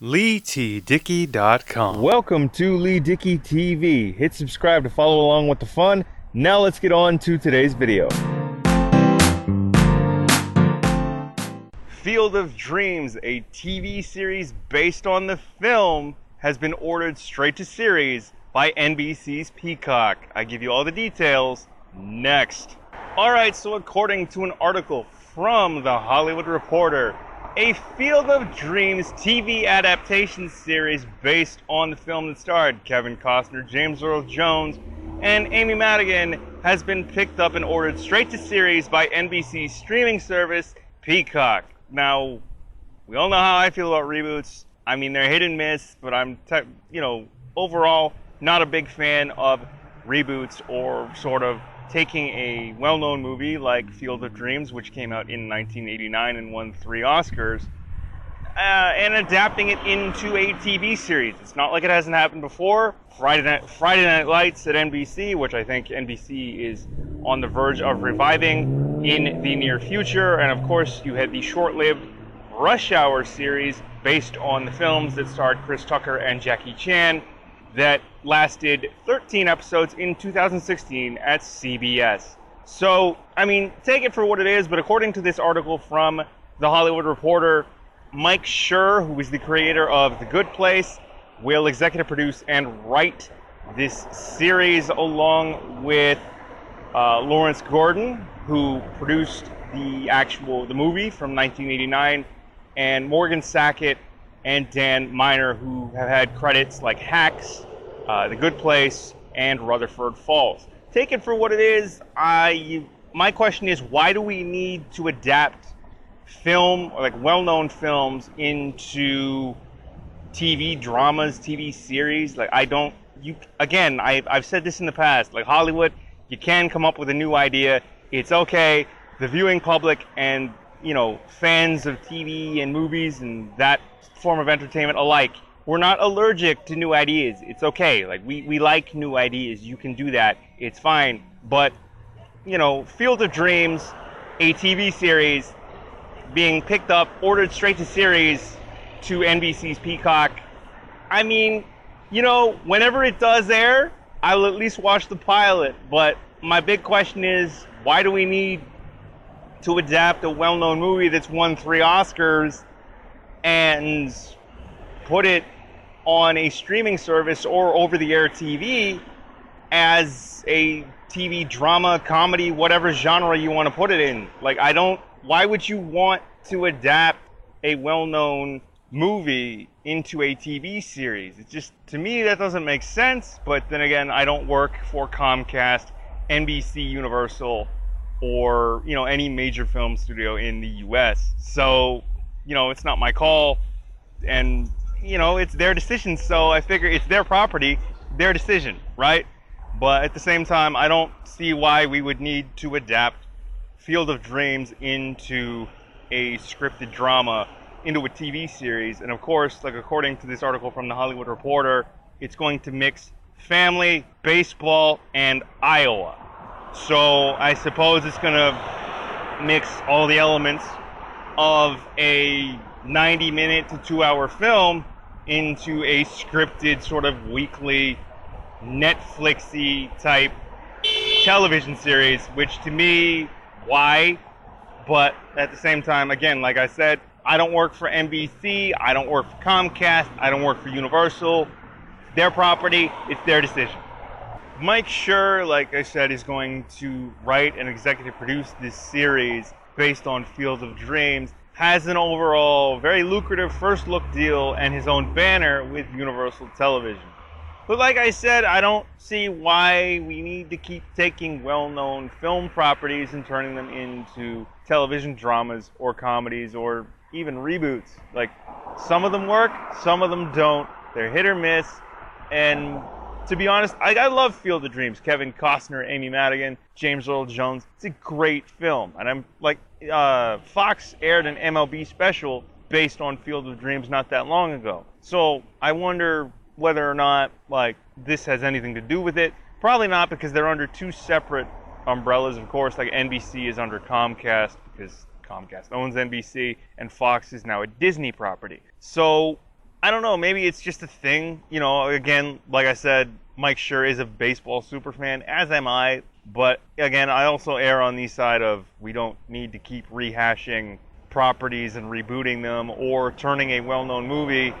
LeeTDickey.com. Welcome to Lee Dickey TV. Hit subscribe to follow along with the fun. Now let's get on to today's video. Field of Dreams, a TV series based on the film, has been ordered straight to series by NBC's Peacock. I give you all the details next. Alright, so according to an article from The Hollywood Reporter, a Field of Dreams TV adaptation series based on the film that starred Kevin Costner, James Earl Jones, and Amy Madigan has been picked up and ordered straight to series by NBC's streaming service, Peacock. Now, we all know how I feel about reboots. I mean, they're hit and miss, but I'm, you know, overall not a big fan of reboots or sort of taking a well-known movie like Field of Dreams, which came out in 1989 and won three Oscars, uh, and adapting it into a TV series. It's not like it hasn't happened before. Friday Night, Friday Night Lights at NBC, which I think NBC is on the verge of reviving in the near future, and of course you had the short-lived Rush Hour series based on the films that starred Chris Tucker and Jackie Chan that lasted 13 episodes in 2016 at CBS. So, I mean, take it for what it is, but according to this article from The Hollywood Reporter, Mike Schur, who is the creator of The Good Place, will executive produce and write this series along with uh, Lawrence Gordon, who produced the actual the movie from 1989, and Morgan Sackett and Dan Miner, who have had credits like Hacks, uh, The Good Place, and Rutherford Falls. Take it for what it is. I my question is, why do we need to adapt film, or like well-known films, into TV dramas, TV series? Like I don't. You again, I, I've said this in the past. Like Hollywood, you can come up with a new idea. It's okay. The viewing public and you know fans of TV and movies and that form of entertainment alike. We're not allergic to new ideas. It's okay. Like we, we like new ideas. You can do that. It's fine. But you know, Field of Dreams, a TV series being picked up, ordered straight to series to NBC's Peacock. I mean, you know, whenever it does air, I'll at least watch the pilot. But my big question is, why do we need to adapt a well-known movie that's won three Oscars and put it on a streaming service or over-the-air TV as a TV drama, comedy, whatever genre you want to put it in. Like, I don't. Why would you want to adapt a well-known movie into a TV series? It just to me that doesn't make sense. But then again, I don't work for Comcast, NBC Universal, or you know any major film studio in the U.S. So you know it's not my call, and you know it's their decision. So I figure it's their property, their decision, right? But at the same time, I don't see why we would need to adapt Field of Dreams into a scripted drama into a TV series. And of course, like according to this article from the Hollywood Reporter, it's going to mix family, baseball, and Iowa. So I suppose it's going to mix all the elements of a 90 minute to 2 hour film into a scripted sort of weekly Netflixy type television series, which to me, why? But at the same time, again, like I said, I don't work for NBC, I don't work for Comcast, I don't work for Universal. Their property, it's their decision. Mike Schur, like I said, is going to write and executive produce this series based on Field of Dreams. Has an overall very lucrative first look deal and his own banner with Universal Television. But like I said, I don't see why we need to keep taking well-known film properties and turning them into television dramas or comedies or even reboots. Like some of them work, some of them don't. They're hit or miss. And to be honest, I, I love Field of Dreams. Kevin Costner, Amy Madigan, James Earl Jones. It's a great film. And I'm like, uh, Fox aired an MLB special based on Field of Dreams not that long ago. So I wonder whether or not like this has anything to do with it. Probably not because they're under two separate umbrellas. Of course, like NBC is under Comcast because Comcast owns NBC, and Fox is now a Disney property. So I don't know. Maybe it's just a thing. You know, again, like I said, Mike Schur is a baseball super fan, as am I. But again, I also err on the side of we don't need to keep rehashing properties and rebooting them or turning a well-known movie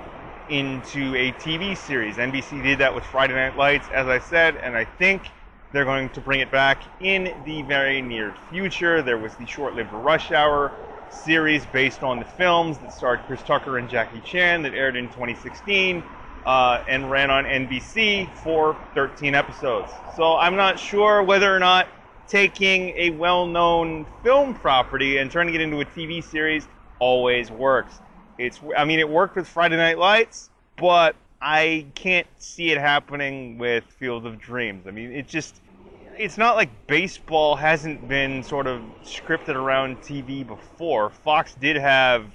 into a TV series. NBC did that with Friday Night Lights, as I said, and I think they're going to bring it back in the very near future. There was the short-lived Rush Hour series based on the films that starred Chris Tucker and Jackie Chan that aired in 2016 uh, and ran on NBC for 13 episodes. So I'm not sure whether or not taking a well-known film property and turning it into a TV series always works. It's I mean it worked with Friday Night Lights, but I can't see it happening with Field of Dreams. I mean, it just it's not like baseball hasn't been sort of scripted around TV before. Fox did have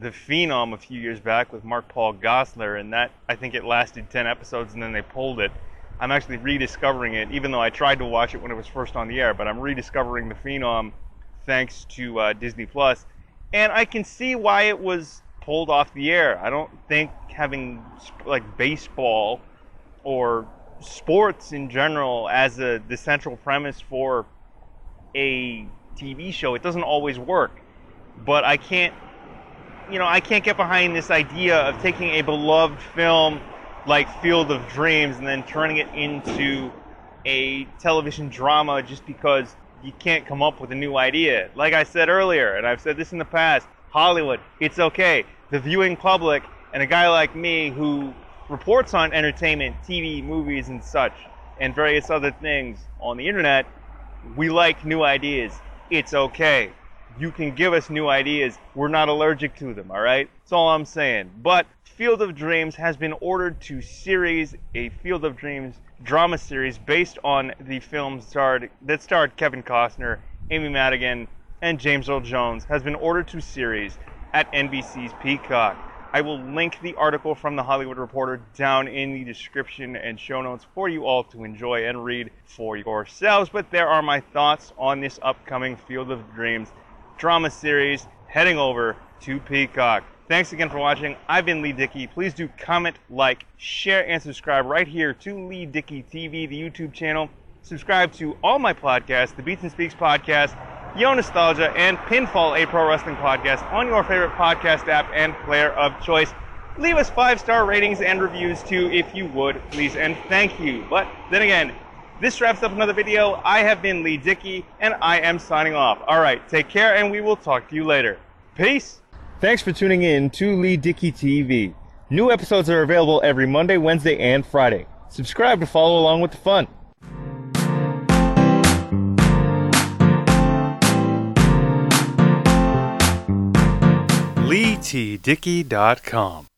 the Phenom a few years back with Mark Paul Gosselaar, and that I think it lasted 10 episodes and then they pulled it. I'm actually rediscovering it, even though I tried to watch it when it was first on the air, but I'm rediscovering the Phenom thanks to uh, Disney Plus, and I can see why it was pulled off the air. I don't think having like baseball or sports in general as a the central premise for a TV show, it doesn't always work. But I can't you know, I can't get behind this idea of taking a beloved film like Field of Dreams and then turning it into a television drama just because you can't come up with a new idea. Like I said earlier, and I've said this in the past, Hollywood, it's okay. The viewing public and a guy like me who reports on entertainment, TV, movies, and such, and various other things on the internet, we like new ideas. It's okay. You can give us new ideas. We're not allergic to them, all right? That's all I'm saying. But Field of Dreams has been ordered to series a Field of Dreams drama series based on the film starred that starred Kevin Costner, Amy Madigan, and James Earl Jones has been ordered to series at NBC's Peacock. I will link the article from the Hollywood Reporter down in the description and show notes for you all to enjoy and read for yourselves. But there are my thoughts on this upcoming Field of Dreams drama series heading over to Peacock. Thanks again for watching. I've been Lee Dickey. Please do comment, like, share, and subscribe right here to Lee Dickey TV, the YouTube channel. Subscribe to all my podcasts, the Beats and Speaks podcast, Yo Nostalgia, and Pinfall, a pro wrestling podcast on your favorite podcast app and player of choice. Leave us five star ratings and reviews too, if you would, please, and thank you. But then again, this wraps up another video. I have been Lee Dickey, and I am signing off. All right, take care, and we will talk to you later. Peace. Thanks for tuning in to Lee Dickey TV. New episodes are available every Monday, Wednesday, and Friday. Subscribe to follow along with the fun. LeeTDickey.com